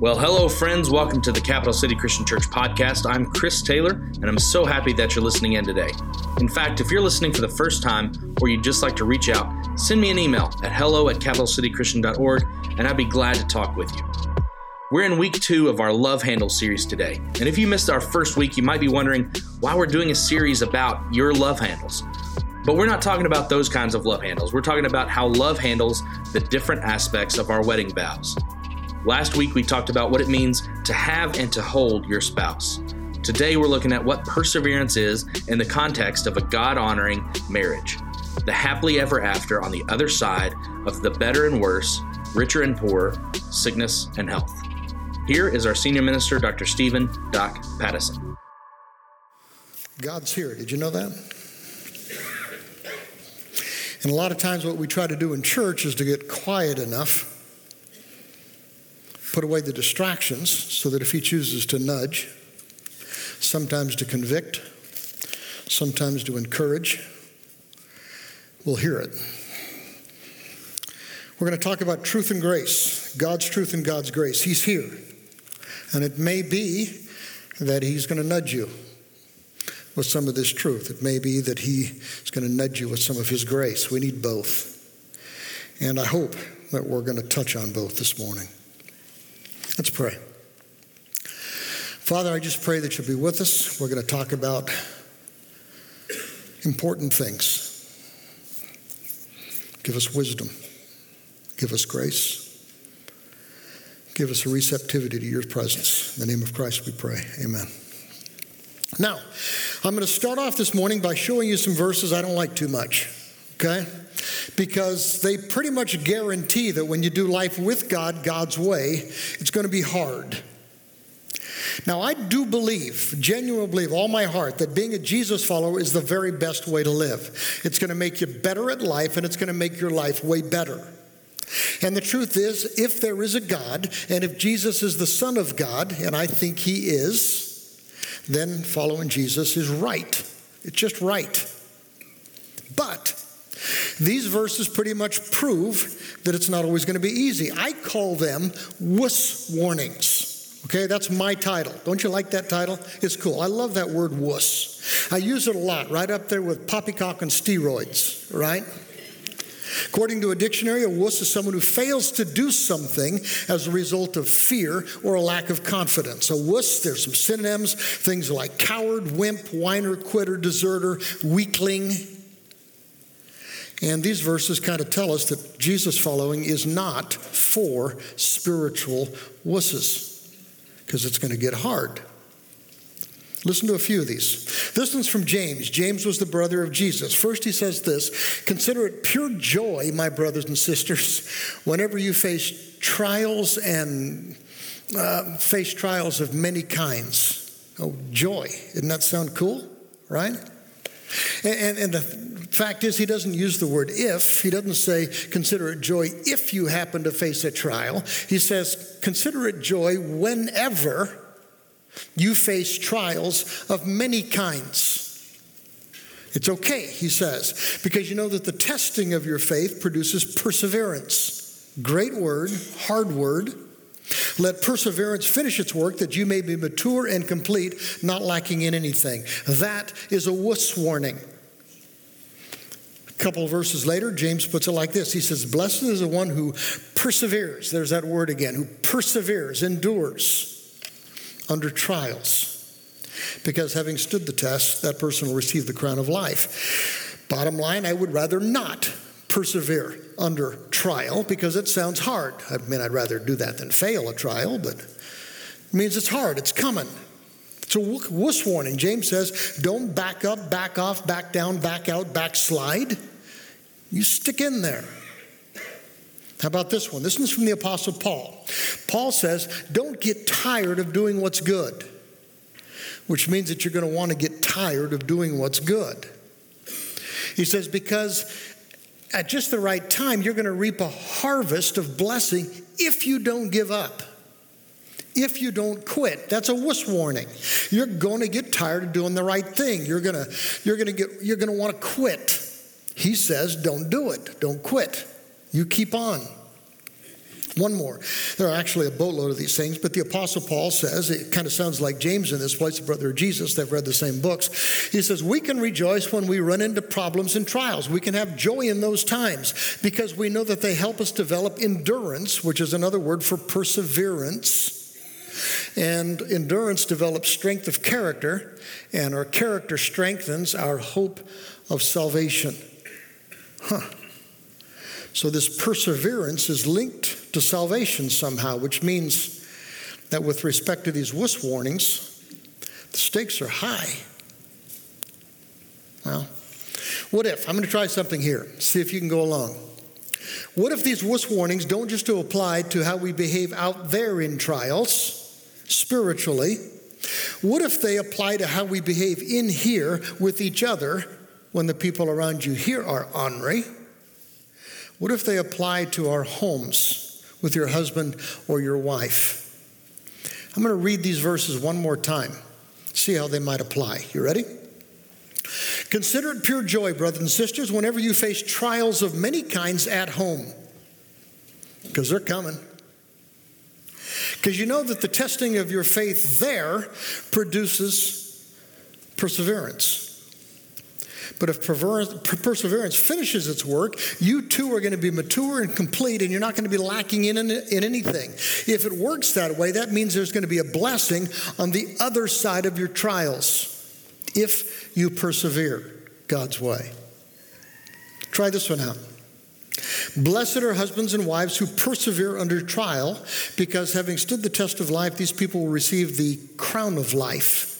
Well, hello, friends. Welcome to the Capital City Christian Church podcast. I'm Chris Taylor, and I'm so happy that you're listening in today. In fact, if you're listening for the first time or you'd just like to reach out, send me an email at hello at capitalcitychristian.org, and I'd be glad to talk with you. We're in week two of our Love Handle series today. And if you missed our first week, you might be wondering why we're doing a series about your love handles. But we're not talking about those kinds of love handles. We're talking about how love handles the different aspects of our wedding vows. Last week, we talked about what it means to have and to hold your spouse. Today, we're looking at what perseverance is in the context of a God honoring marriage, the happily ever after on the other side of the better and worse, richer and poorer, sickness and health. Here is our senior minister, Dr. Stephen Doc Pattison. God's here. Did you know that? And a lot of times, what we try to do in church is to get quiet enough put away the distractions so that if he chooses to nudge, sometimes to convict, sometimes to encourage, we'll hear it. We're going to talk about truth and grace, God's truth and God's grace. He's here. And it may be that He's going to nudge you with some of this truth. It may be that He is going to nudge you with some of His grace. We need both. And I hope that we're going to touch on both this morning. Let's pray. Father, I just pray that you'll be with us. We're going to talk about important things. Give us wisdom. Give us grace. Give us a receptivity to your presence. In the name of Christ we pray. Amen. Now, I'm going to start off this morning by showing you some verses I don't like too much. Okay? Because they pretty much guarantee that when you do life with God, God's way, it's going to be hard. Now, I do believe, genuinely believe, all my heart, that being a Jesus follower is the very best way to live. It's going to make you better at life and it's going to make your life way better. And the truth is, if there is a God, and if Jesus is the Son of God, and I think He is, then following Jesus is right. It's just right. But these verses pretty much prove that it's not always going to be easy. I call them wuss warnings. Okay, that's my title. Don't you like that title? It's cool. I love that word wuss. I use it a lot, right up there with poppycock and steroids, right? According to a dictionary, a wuss is someone who fails to do something as a result of fear or a lack of confidence. A wuss, there's some synonyms, things like coward, wimp, whiner, quitter, deserter, weakling, and these verses kind of tell us that Jesus following is not for spiritual wusses, because it's going to get hard. Listen to a few of these. This one's from James. James was the brother of Jesus. First, he says this Consider it pure joy, my brothers and sisters, whenever you face trials and uh, face trials of many kinds. Oh, joy. Doesn't that sound cool? Right? And, and, the Fact is, he doesn't use the word if. He doesn't say, consider it joy if you happen to face a trial. He says, consider it joy whenever you face trials of many kinds. It's okay, he says, because you know that the testing of your faith produces perseverance. Great word, hard word. Let perseverance finish its work that you may be mature and complete, not lacking in anything. That is a wuss warning. A couple verses later, James puts it like this He says, Blessed is the one who perseveres. There's that word again, who perseveres, endures under trials. Because having stood the test, that person will receive the crown of life. Bottom line, I would rather not persevere under trial because it sounds hard. I mean, I'd rather do that than fail a trial, but it means it's hard, it's coming. It's a wuss warning. James says, don't back up, back off, back down, back out, backslide. You stick in there. How about this one? This one's from the Apostle Paul. Paul says, don't get tired of doing what's good, which means that you're going to want to get tired of doing what's good. He says, because at just the right time, you're going to reap a harvest of blessing if you don't give up if you don't quit. That's a wuss warning. You're going to get tired of doing the right thing. You're going to you're going to get you're going to want to quit. He says, "Don't do it. Don't quit. You keep on." One more. There are actually a boatload of these things, but the Apostle Paul says, it kind of sounds like James in this place, the brother of Jesus, they've read the same books. He says, We can rejoice when we run into problems and trials. We can have joy in those times because we know that they help us develop endurance, which is another word for perseverance. And endurance develops strength of character, and our character strengthens our hope of salvation. Huh. So, this perseverance is linked to salvation somehow, which means that with respect to these wuss warnings, the stakes are high. Well, what if? I'm going to try something here, see if you can go along. What if these wuss warnings don't just apply to how we behave out there in trials, spiritually? What if they apply to how we behave in here with each other when the people around you here are ornery? What if they apply to our homes with your husband or your wife? I'm going to read these verses one more time, see how they might apply. You ready? Consider it pure joy, brothers and sisters, whenever you face trials of many kinds at home, because they're coming. Because you know that the testing of your faith there produces perseverance. But if perseverance finishes its work, you too are going to be mature and complete, and you're not going to be lacking in, in anything. If it works that way, that means there's going to be a blessing on the other side of your trials if you persevere God's way. Try this one out. Blessed are husbands and wives who persevere under trial, because having stood the test of life, these people will receive the crown of life.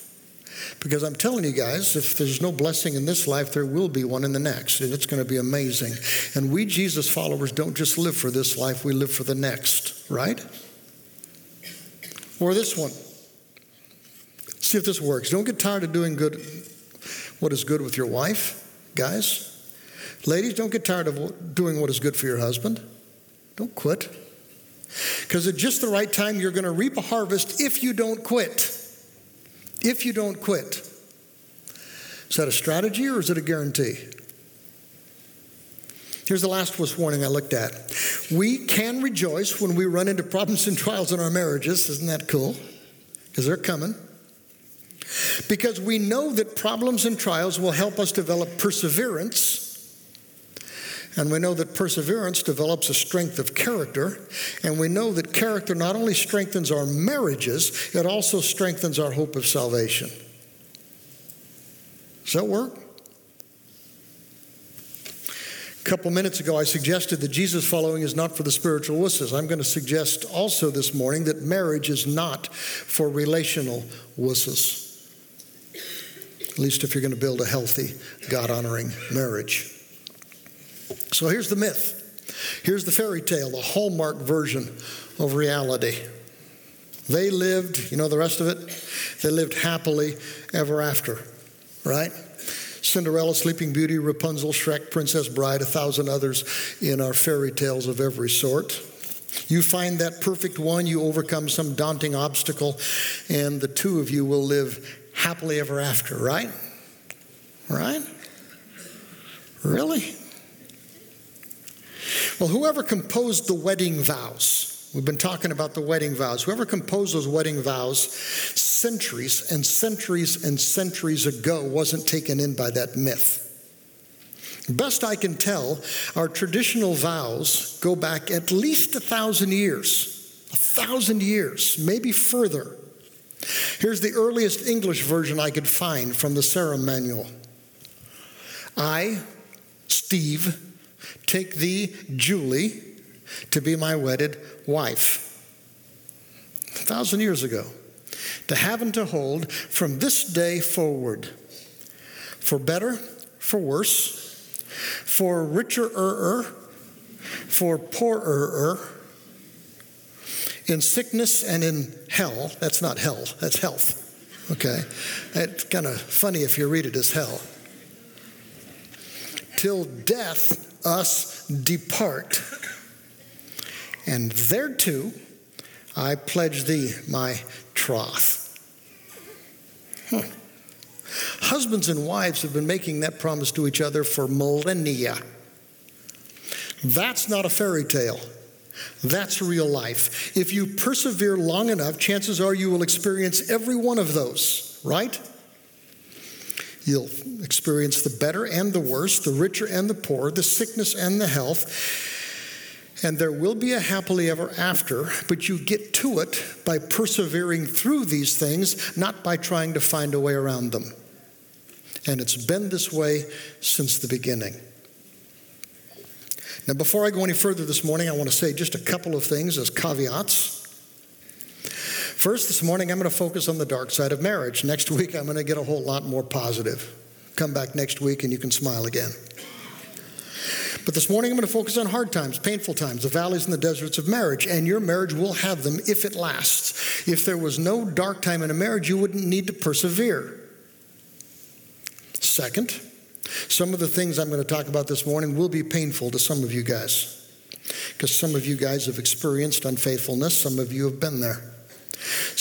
Because I'm telling you guys, if there's no blessing in this life, there will be one in the next, and it's going to be amazing. And we Jesus followers don't just live for this life, we live for the next, right? Or this one. See if this works. Don't get tired of doing good what is good with your wife, guys. Ladies, don't get tired of doing what is good for your husband. Don't quit. Because at just the right time, you're going to reap a harvest if you don't quit if you don't quit. Is that a strategy or is it a guarantee? Here's the last warning I looked at. We can rejoice when we run into problems and trials in our marriages. Isn't that cool? Because they're coming. Because we know that problems and trials will help us develop perseverance and we know that perseverance develops a strength of character. And we know that character not only strengthens our marriages, it also strengthens our hope of salvation. Does that work? A couple minutes ago, I suggested that Jesus following is not for the spiritual wusses. I'm going to suggest also this morning that marriage is not for relational wusses. At least if you're going to build a healthy, God honoring marriage. So here's the myth. Here's the fairy tale, the hallmark version of reality. They lived, you know the rest of it? They lived happily ever after, right? Cinderella, Sleeping Beauty, Rapunzel, Shrek, Princess Bride, a thousand others in our fairy tales of every sort. You find that perfect one, you overcome some daunting obstacle, and the two of you will live happily ever after, right? Right? Really? Well, whoever composed the wedding vows, we've been talking about the wedding vows, whoever composed those wedding vows centuries and centuries and centuries ago wasn't taken in by that myth. Best I can tell, our traditional vows go back at least a thousand years, a thousand years, maybe further. Here's the earliest English version I could find from the Sarum Manual. I, Steve, Take thee, Julie, to be my wedded wife. A thousand years ago. To have and to hold from this day forward. For better, for worse, for richer er, for poorer, in sickness and in hell. That's not hell, that's health. Okay? It's kind of funny if you read it as hell. Till death us depart. And thereto I pledge thee my troth. Husbands and wives have been making that promise to each other for millennia. That's not a fairy tale. That's real life. If you persevere long enough, chances are you will experience every one of those, right? You'll experience the better and the worse, the richer and the poor, the sickness and the health. And there will be a happily ever after, but you get to it by persevering through these things, not by trying to find a way around them. And it's been this way since the beginning. Now, before I go any further this morning, I want to say just a couple of things as caveats. First, this morning, I'm going to focus on the dark side of marriage. Next week, I'm going to get a whole lot more positive. Come back next week and you can smile again. But this morning, I'm going to focus on hard times, painful times, the valleys and the deserts of marriage. And your marriage will have them if it lasts. If there was no dark time in a marriage, you wouldn't need to persevere. Second, some of the things I'm going to talk about this morning will be painful to some of you guys because some of you guys have experienced unfaithfulness, some of you have been there.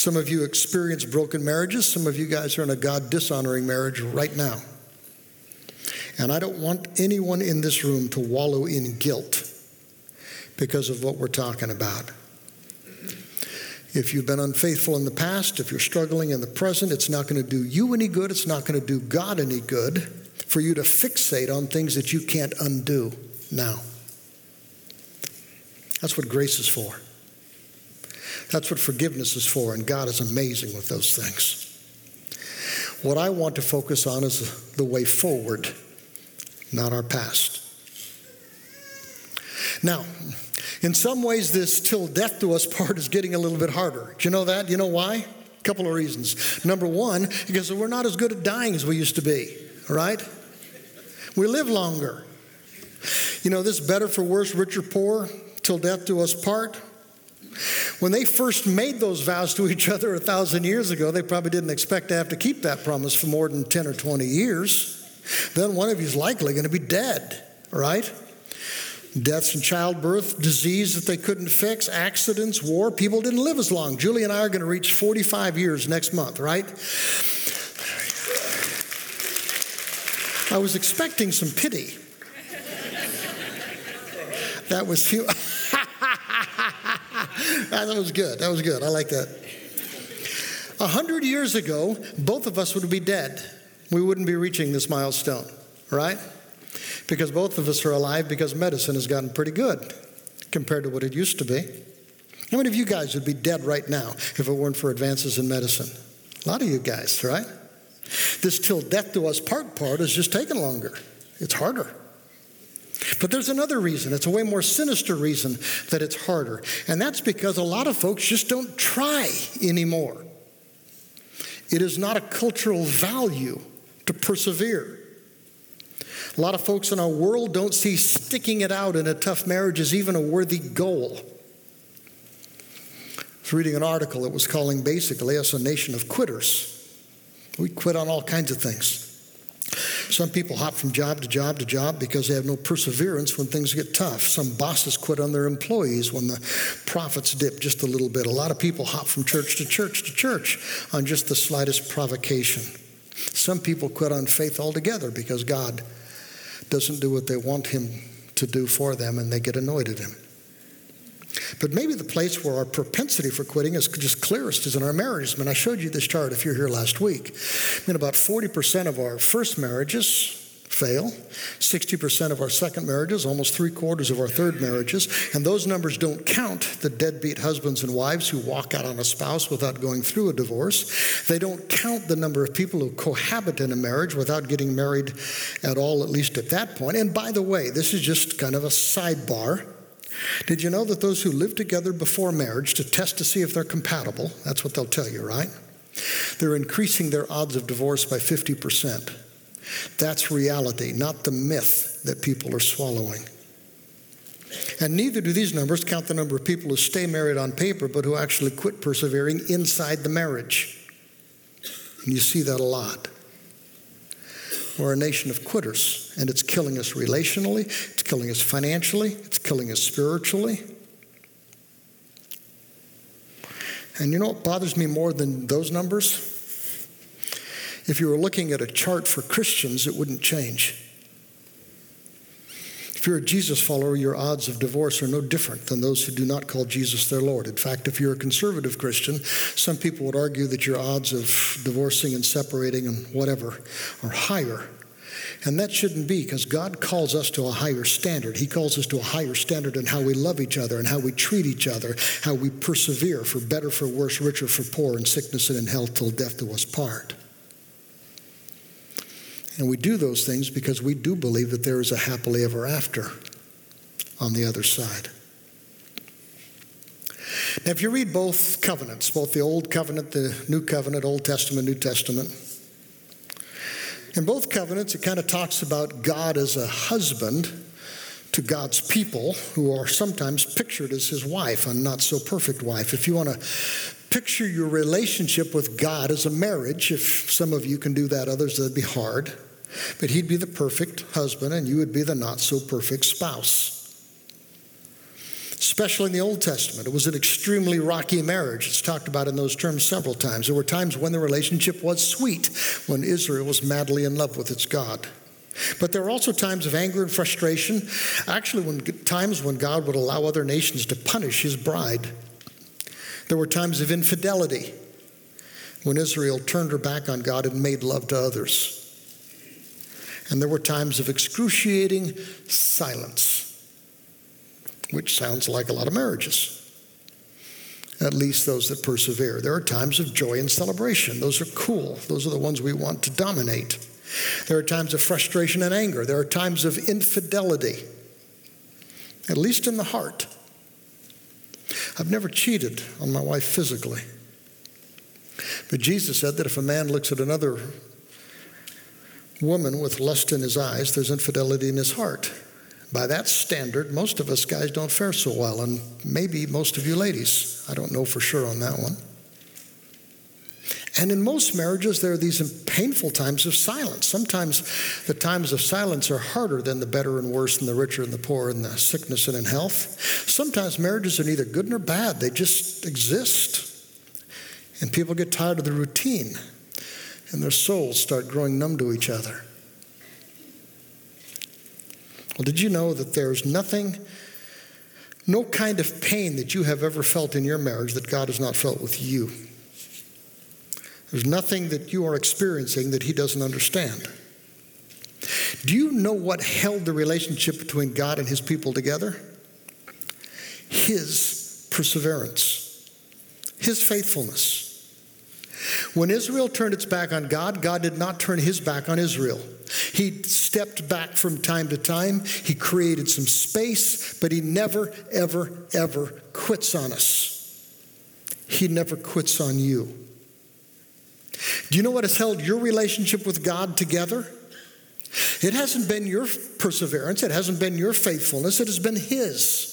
Some of you experience broken marriages, some of you guys are in a God dishonoring marriage right now. And I don't want anyone in this room to wallow in guilt because of what we're talking about. If you've been unfaithful in the past, if you're struggling in the present, it's not going to do you any good. It's not going to do God any good for you to fixate on things that you can't undo now. That's what grace is for. That's what forgiveness is for, and God is amazing with those things. What I want to focus on is the way forward, not our past. Now, in some ways, this till death do us part is getting a little bit harder. Do you know that? Do you know why? A couple of reasons. Number one, because we're not as good at dying as we used to be, right? We live longer. You know, this better for worse, rich or poor, till death do us part. When they first made those vows to each other a thousand years ago, they probably didn't expect to have to keep that promise for more than 10 or 20 years. Then one of you is likely going to be dead, right? Deaths in childbirth, disease that they couldn't fix, accidents, war. People didn't live as long. Julie and I are going to reach 45 years next month, right? I was expecting some pity. That was few. that was good. That was good. I like that. A hundred years ago, both of us would be dead. We wouldn't be reaching this milestone, right? Because both of us are alive because medicine has gotten pretty good compared to what it used to be. How many of you guys would be dead right now if it weren't for advances in medicine? A lot of you guys, right? This till death do us part part is just taking longer. It's harder. But there's another reason. It's a way more sinister reason that it's harder. And that's because a lot of folks just don't try anymore. It is not a cultural value to persevere. A lot of folks in our world don't see sticking it out in a tough marriage as even a worthy goal. I was reading an article that was calling basically us a nation of quitters. We quit on all kinds of things. Some people hop from job to job to job because they have no perseverance when things get tough. Some bosses quit on their employees when the profits dip just a little bit. A lot of people hop from church to church to church on just the slightest provocation. Some people quit on faith altogether because God doesn't do what they want Him to do for them and they get annoyed at Him. But maybe the place where our propensity for quitting is just clearest is in our marriages. I mean, I showed you this chart if you're here last week. I mean, about 40% of our first marriages fail, 60% of our second marriages, almost three quarters of our third marriages, and those numbers don't count the deadbeat husbands and wives who walk out on a spouse without going through a divorce. They don't count the number of people who cohabit in a marriage without getting married at all, at least at that point. And by the way, this is just kind of a sidebar. Did you know that those who live together before marriage to test to see if they're compatible, that's what they'll tell you, right? They're increasing their odds of divorce by 50%. That's reality, not the myth that people are swallowing. And neither do these numbers count the number of people who stay married on paper but who actually quit persevering inside the marriage. And you see that a lot. We're a nation of quitters, and it's killing us relationally, it's killing us financially, it's killing us spiritually. And you know what bothers me more than those numbers? If you were looking at a chart for Christians, it wouldn't change. If you're a Jesus follower, your odds of divorce are no different than those who do not call Jesus their Lord. In fact, if you're a conservative Christian, some people would argue that your odds of divorcing and separating and whatever are higher. And that shouldn't be because God calls us to a higher standard. He calls us to a higher standard in how we love each other and how we treat each other, how we persevere for better, for worse, richer, for poor, in sickness and in health till death do us part. And we do those things because we do believe that there is a happily ever after on the other side. Now, if you read both covenants, both the Old Covenant, the New Covenant, Old Testament, New Testament, in both covenants, it kind of talks about God as a husband to God's people who are sometimes pictured as his wife, a not so perfect wife. If you want to picture your relationship with God as a marriage. If some of you can do that, others, that'd be hard. But He'd be the perfect husband, and you would be the not so perfect spouse. Especially in the Old Testament, it was an extremely rocky marriage. It's talked about in those terms several times. There were times when the relationship was sweet, when Israel was madly in love with its God. But there are also times of anger and frustration. Actually, when times when God would allow other nations to punish His bride. There were times of infidelity when Israel turned her back on God and made love to others. And there were times of excruciating silence, which sounds like a lot of marriages, at least those that persevere. There are times of joy and celebration. Those are cool, those are the ones we want to dominate. There are times of frustration and anger. There are times of infidelity, at least in the heart. I've never cheated on my wife physically. But Jesus said that if a man looks at another woman with lust in his eyes, there's infidelity in his heart. By that standard, most of us guys don't fare so well, and maybe most of you ladies. I don't know for sure on that one. And in most marriages, there are these painful times of silence. Sometimes the times of silence are harder than the better and worse, and the richer and the poor, and the sickness and in health. Sometimes marriages are neither good nor bad, they just exist. And people get tired of the routine, and their souls start growing numb to each other. Well, did you know that there's nothing, no kind of pain that you have ever felt in your marriage that God has not felt with you? There's nothing that you are experiencing that He doesn't understand. Do you know what held the relationship between God and His people together? His perseverance, His faithfulness. When Israel turned its back on God, God did not turn his back on Israel. He stepped back from time to time. He created some space, but he never, ever, ever quits on us. He never quits on you. Do you know what has held your relationship with God together? It hasn't been your perseverance, it hasn't been your faithfulness, it has been His.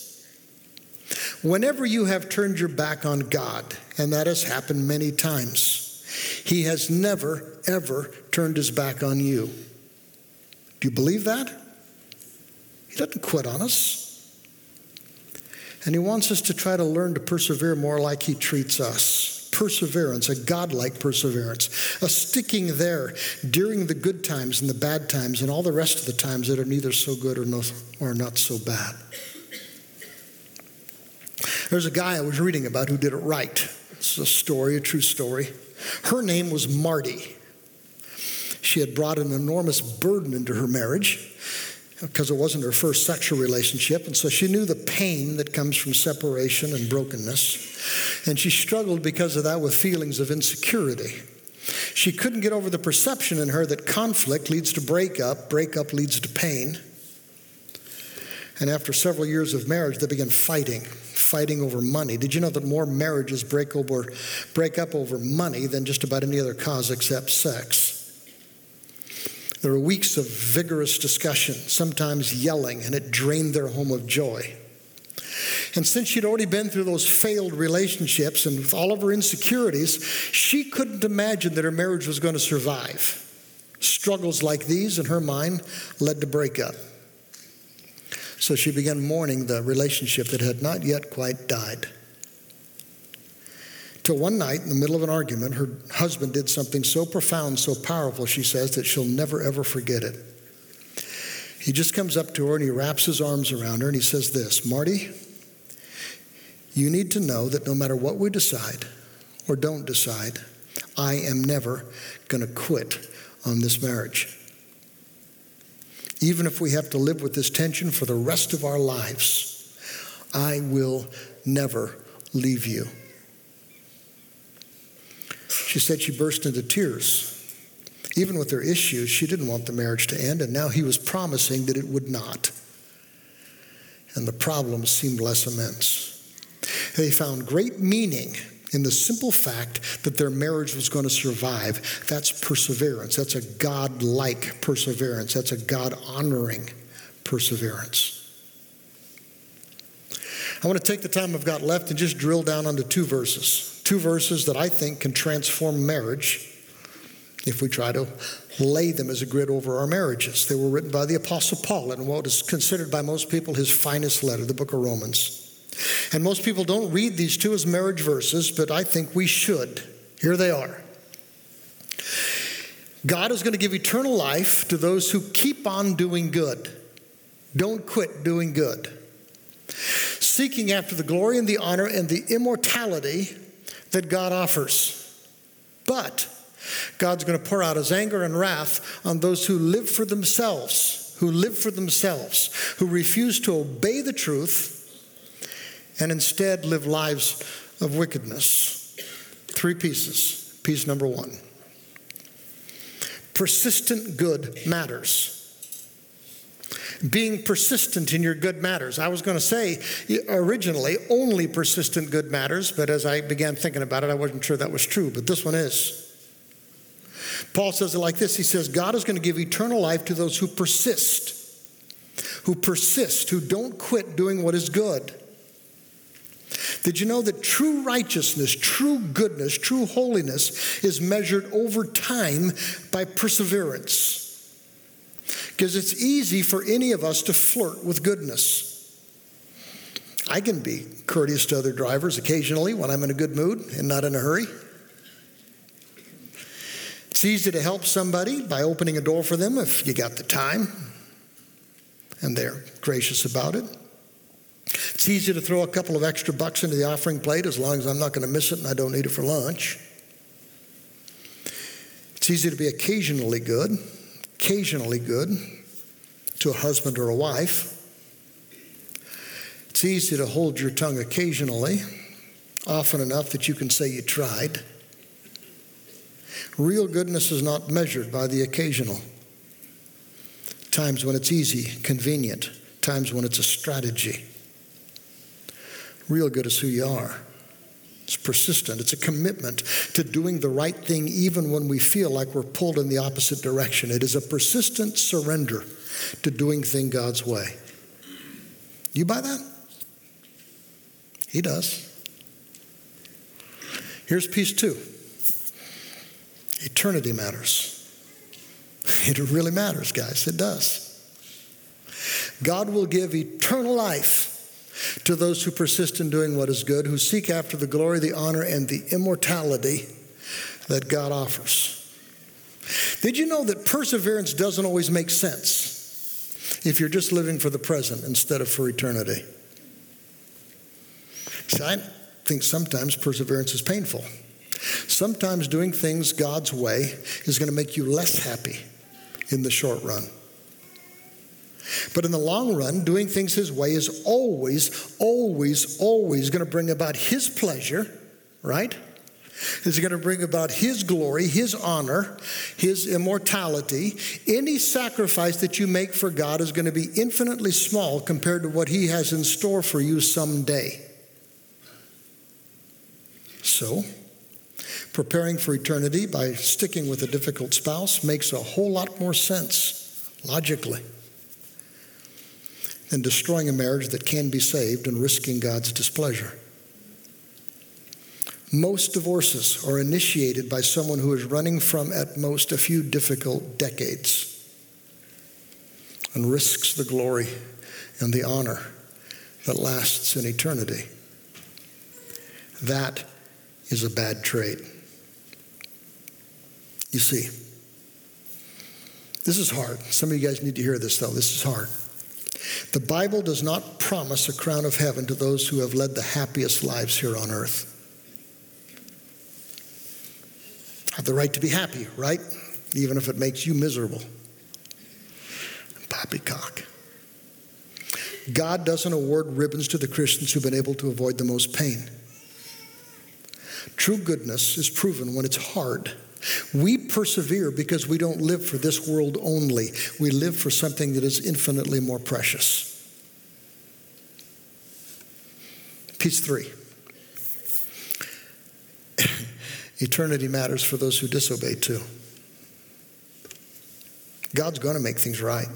Whenever you have turned your back on God, and that has happened many times, He has never, ever turned His back on you. Do you believe that? He doesn't quit on us. And He wants us to try to learn to persevere more like He treats us perseverance, a godlike perseverance, a sticking there during the good times and the bad times and all the rest of the times that are neither so good or, no, or not so bad. There's a guy I was reading about who did it right. It's a story, a true story. Her name was Marty. She had brought an enormous burden into her marriage because it wasn't her first sexual relationship. And so she knew the pain that comes from separation and brokenness. And she struggled because of that with feelings of insecurity. She couldn't get over the perception in her that conflict leads to breakup, breakup leads to pain. And after several years of marriage, they began fighting, fighting over money. Did you know that more marriages break, over, break up over money than just about any other cause except sex? There were weeks of vigorous discussion, sometimes yelling, and it drained their home of joy. And since she'd already been through those failed relationships and with all of her insecurities, she couldn't imagine that her marriage was going to survive. Struggles like these in her mind led to breakup. So she began mourning the relationship that had not yet quite died. Till one night, in the middle of an argument, her husband did something so profound, so powerful, she says, that she'll never ever forget it. He just comes up to her and he wraps his arms around her and he says this Marty, you need to know that no matter what we decide or don't decide, I am never going to quit on this marriage. Even if we have to live with this tension for the rest of our lives, I will never leave you. She said she burst into tears. Even with their issues, she didn't want the marriage to end, and now he was promising that it would not. And the problems seemed less immense. They found great meaning in the simple fact that their marriage was going to survive. That's perseverance. That's a God like perseverance. That's a God honoring perseverance. I want to take the time I've got left and just drill down onto two verses. Two verses that I think can transform marriage if we try to lay them as a grid over our marriages. They were written by the Apostle Paul in what is considered by most people his finest letter, the book of Romans. And most people don't read these two as marriage verses, but I think we should. Here they are. God is going to give eternal life to those who keep on doing good. Don't quit doing good. Seeking after the glory and the honor and the immortality that God offers. But God's going to pour out his anger and wrath on those who live for themselves, who live for themselves, who refuse to obey the truth and instead live lives of wickedness. Three pieces. Piece number one persistent good matters. Being persistent in your good matters. I was going to say originally only persistent good matters, but as I began thinking about it, I wasn't sure that was true, but this one is. Paul says it like this He says, God is going to give eternal life to those who persist, who persist, who don't quit doing what is good. Did you know that true righteousness, true goodness, true holiness is measured over time by perseverance? Because it's easy for any of us to flirt with goodness. I can be courteous to other drivers occasionally when I'm in a good mood and not in a hurry. It's easy to help somebody by opening a door for them if you got the time and they're gracious about it. It's easy to throw a couple of extra bucks into the offering plate as long as I'm not going to miss it and I don't need it for lunch. It's easy to be occasionally good, occasionally good to a husband or a wife. It's easy to hold your tongue occasionally, often enough that you can say you tried. Real goodness is not measured by the occasional. Times when it's easy, convenient, times when it's a strategy. Real good is who you are. It's persistent. It's a commitment to doing the right thing even when we feel like we're pulled in the opposite direction. It is a persistent surrender to doing things God's way. You buy that? He does. Here's piece two eternity matters. It really matters, guys. It does. God will give eternal life to those who persist in doing what is good, who seek after the glory, the honor, and the immortality that God offers. Did you know that perseverance doesn't always make sense if you're just living for the present instead of for eternity? See, I think sometimes perseverance is painful. Sometimes doing things God's way is going to make you less happy in the short run. But in the long run, doing things His way is always, always, always going to bring about His pleasure, right? Is going to bring about His glory, His honor, His immortality. Any sacrifice that you make for God is going to be infinitely small compared to what He has in store for you someday. So, preparing for eternity by sticking with a difficult spouse makes a whole lot more sense logically than destroying a marriage that can be saved and risking God's displeasure. Most divorces are initiated by someone who is running from at most a few difficult decades and risks the glory and the honor that lasts in eternity. That is a bad trait. You see, This is hard. Some of you guys need to hear this, though. This is hard. The Bible does not promise a crown of heaven to those who have led the happiest lives here on earth. Have the right to be happy, right? Even if it makes you miserable. Poppycock. God doesn't award ribbons to the Christians who've been able to avoid the most pain. True goodness is proven when it's hard. We persevere because we don't live for this world only. We live for something that is infinitely more precious. Piece three Eternity matters for those who disobey too. God's going to make things right.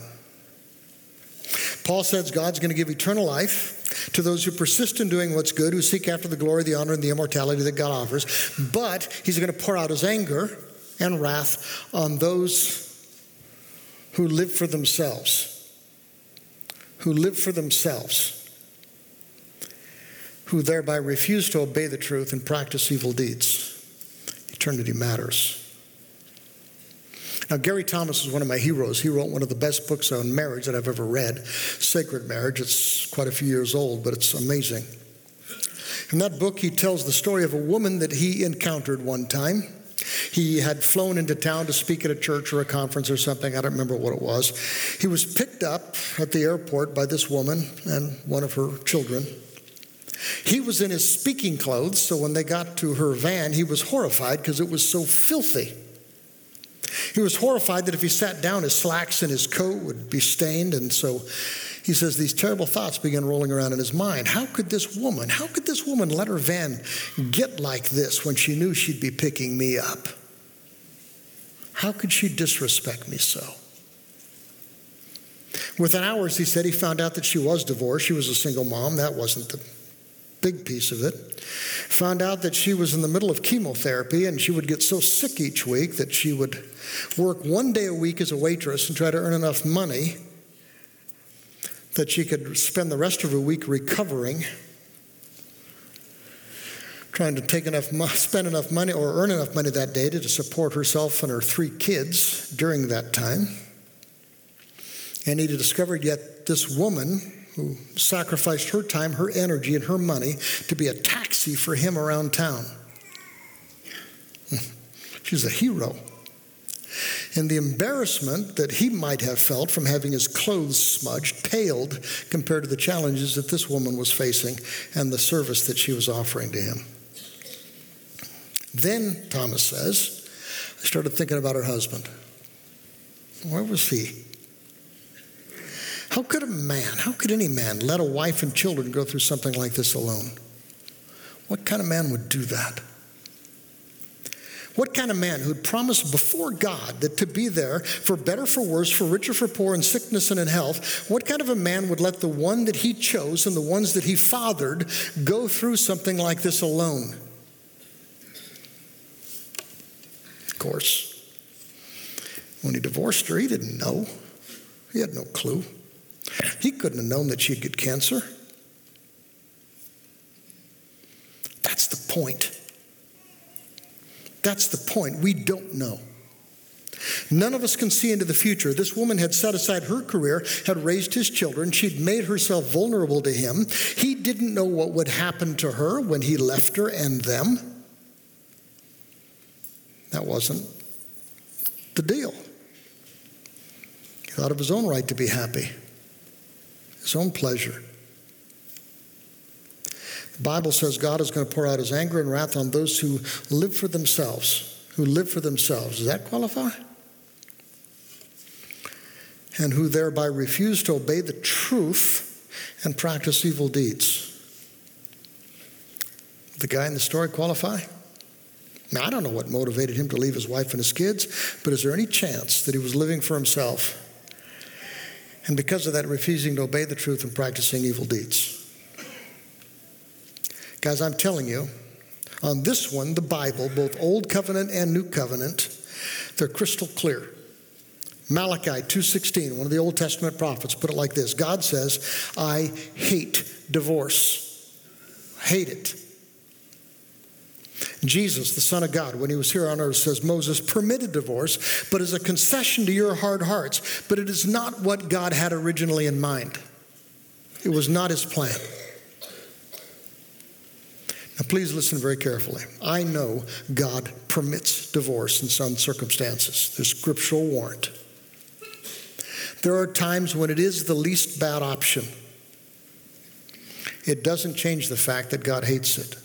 Paul says God's going to give eternal life to those who persist in doing what's good, who seek after the glory, the honor, and the immortality that God offers. But he's going to pour out his anger and wrath on those who live for themselves. Who live for themselves. Who thereby refuse to obey the truth and practice evil deeds. Eternity matters. Now, Gary Thomas is one of my heroes. He wrote one of the best books on marriage that I've ever read Sacred Marriage. It's quite a few years old, but it's amazing. In that book, he tells the story of a woman that he encountered one time. He had flown into town to speak at a church or a conference or something. I don't remember what it was. He was picked up at the airport by this woman and one of her children. He was in his speaking clothes, so when they got to her van, he was horrified because it was so filthy. He was horrified that if he sat down, his slacks and his coat would be stained. And so he says these terrible thoughts began rolling around in his mind. How could this woman, how could this woman let her van get like this when she knew she'd be picking me up? How could she disrespect me so? Within hours, he said he found out that she was divorced. She was a single mom. That wasn't the big piece of it. Found out that she was in the middle of chemotherapy and she would get so sick each week that she would work one day a week as a waitress and try to earn enough money that she could spend the rest of her week recovering trying to take enough spend enough money or earn enough money that day to support herself and her three kids during that time and he discovered yet this woman who sacrificed her time, her energy, and her money to be a taxi for him around town. Hmm. She's a hero. And the embarrassment that he might have felt from having his clothes smudged paled compared to the challenges that this woman was facing and the service that she was offering to him. Then, Thomas says, I started thinking about her husband. Where was he? How could a man, how could any man let a wife and children go through something like this alone? What kind of man would do that? What kind of man who'd promised before God that to be there for better, for worse, for richer, for poor, in sickness and in health, what kind of a man would let the one that he chose and the ones that he fathered go through something like this alone? Of course, when he divorced her, he didn't know. He had no clue. He couldn't have known that she'd get cancer. That's the point. That's the point. We don't know. None of us can see into the future. This woman had set aside her career, had raised his children. She'd made herself vulnerable to him. He didn't know what would happen to her when he left her and them. That wasn't the deal. He thought of his own right to be happy his own pleasure. The Bible says God is going to pour out his anger and wrath on those who live for themselves, who live for themselves. Does that qualify? And who thereby refuse to obey the truth and practice evil deeds. The guy in the story qualify? Now, I don't know what motivated him to leave his wife and his kids, but is there any chance that he was living for himself? And because of that, refusing to obey the truth and practicing evil deeds. Guys, I'm telling you, on this one, the Bible, both Old Covenant and New Covenant, they're crystal clear. Malachi 2:16, one of the Old Testament prophets, put it like this: God says, "I hate divorce. Hate it." Jesus, the Son of God, when he was here on earth, says Moses permitted divorce, but as a concession to your hard hearts. But it is not what God had originally in mind, it was not his plan. Now, please listen very carefully. I know God permits divorce in some circumstances, there's scriptural warrant. There are times when it is the least bad option. It doesn't change the fact that God hates it.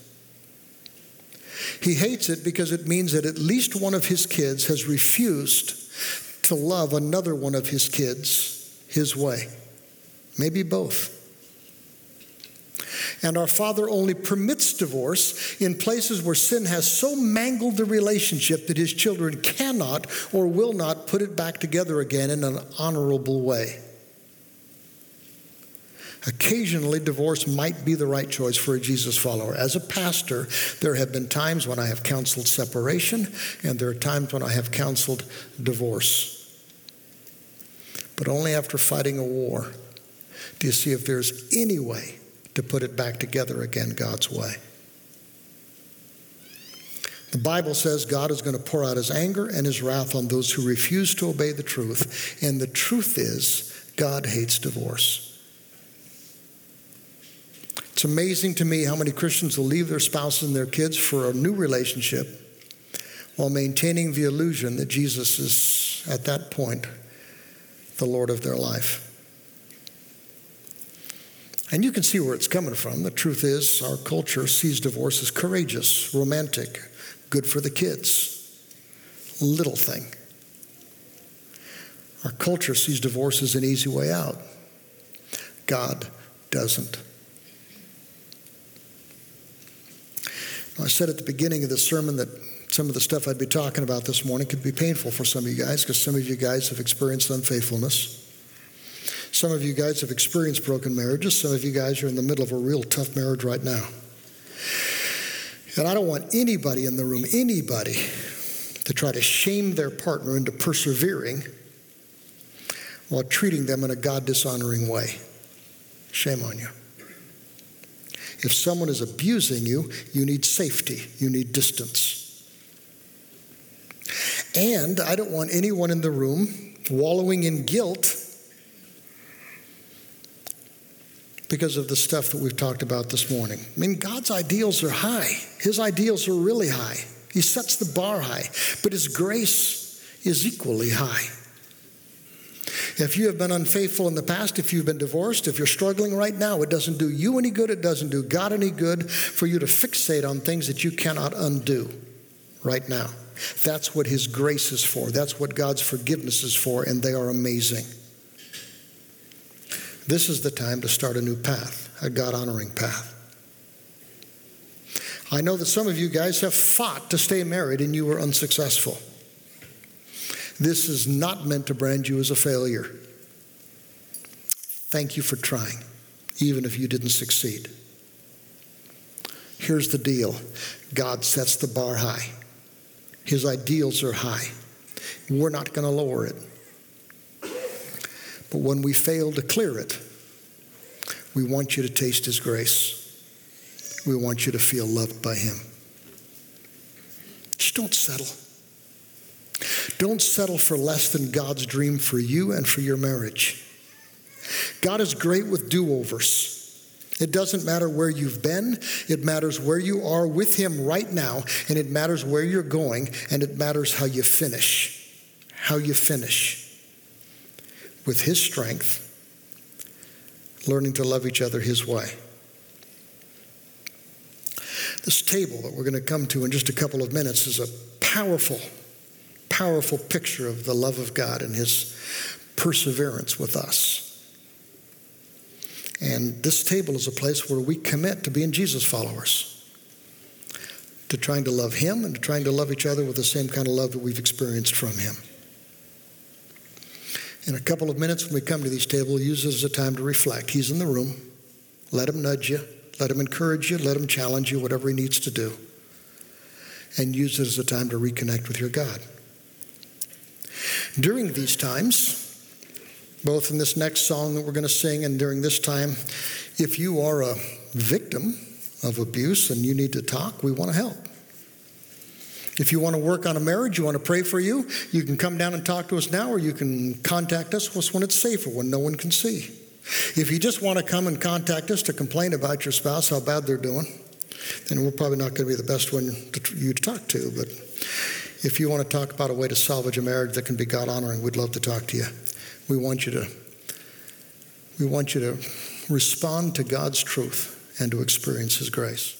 He hates it because it means that at least one of his kids has refused to love another one of his kids his way. Maybe both. And our Father only permits divorce in places where sin has so mangled the relationship that his children cannot or will not put it back together again in an honorable way. Occasionally, divorce might be the right choice for a Jesus follower. As a pastor, there have been times when I have counseled separation, and there are times when I have counseled divorce. But only after fighting a war do you see if there's any way to put it back together again God's way. The Bible says God is going to pour out his anger and his wrath on those who refuse to obey the truth. And the truth is, God hates divorce. It's amazing to me how many Christians will leave their spouses and their kids for a new relationship while maintaining the illusion that Jesus is, at that point, the Lord of their life. And you can see where it's coming from. The truth is, our culture sees divorce as courageous, romantic, good for the kids, little thing. Our culture sees divorce as an easy way out. God doesn't. I said at the beginning of the sermon that some of the stuff I'd be talking about this morning could be painful for some of you guys because some of you guys have experienced unfaithfulness. Some of you guys have experienced broken marriages. Some of you guys are in the middle of a real tough marriage right now. And I don't want anybody in the room, anybody, to try to shame their partner into persevering while treating them in a God dishonoring way. Shame on you. If someone is abusing you, you need safety, you need distance. And I don't want anyone in the room wallowing in guilt because of the stuff that we've talked about this morning. I mean, God's ideals are high, His ideals are really high. He sets the bar high, but His grace is equally high. If you have been unfaithful in the past, if you've been divorced, if you're struggling right now, it doesn't do you any good. It doesn't do God any good for you to fixate on things that you cannot undo right now. That's what His grace is for. That's what God's forgiveness is for, and they are amazing. This is the time to start a new path, a God honoring path. I know that some of you guys have fought to stay married and you were unsuccessful. This is not meant to brand you as a failure. Thank you for trying, even if you didn't succeed. Here's the deal God sets the bar high, His ideals are high. We're not going to lower it. But when we fail to clear it, we want you to taste His grace. We want you to feel loved by Him. Just don't settle. Don't settle for less than God's dream for you and for your marriage. God is great with do overs. It doesn't matter where you've been, it matters where you are with Him right now, and it matters where you're going, and it matters how you finish. How you finish with His strength, learning to love each other His way. This table that we're going to come to in just a couple of minutes is a powerful, powerful picture of the love of God and His perseverance with us. And this table is a place where we commit to being Jesus followers, to trying to love Him and to trying to love each other with the same kind of love that we've experienced from Him. In a couple of minutes, when we come to these tables, use it as a time to reflect. He's in the room. Let him nudge you. Let him encourage you. Let him challenge you, whatever he needs to do. And use it as a time to reconnect with your God. During these times, both in this next song that we're going to sing and during this time, if you are a victim of abuse and you need to talk, we want to help. If you want to work on a marriage, you want to pray for you, you can come down and talk to us now, or you can contact us when it's safer, when no one can see. If you just want to come and contact us to complain about your spouse, how bad they're doing, then we're probably not going to be the best one to, you to talk to. But if you want to talk about a way to salvage a marriage that can be God honoring, we'd love to talk to you. We want you to we want you to respond to God's truth and to experience His grace.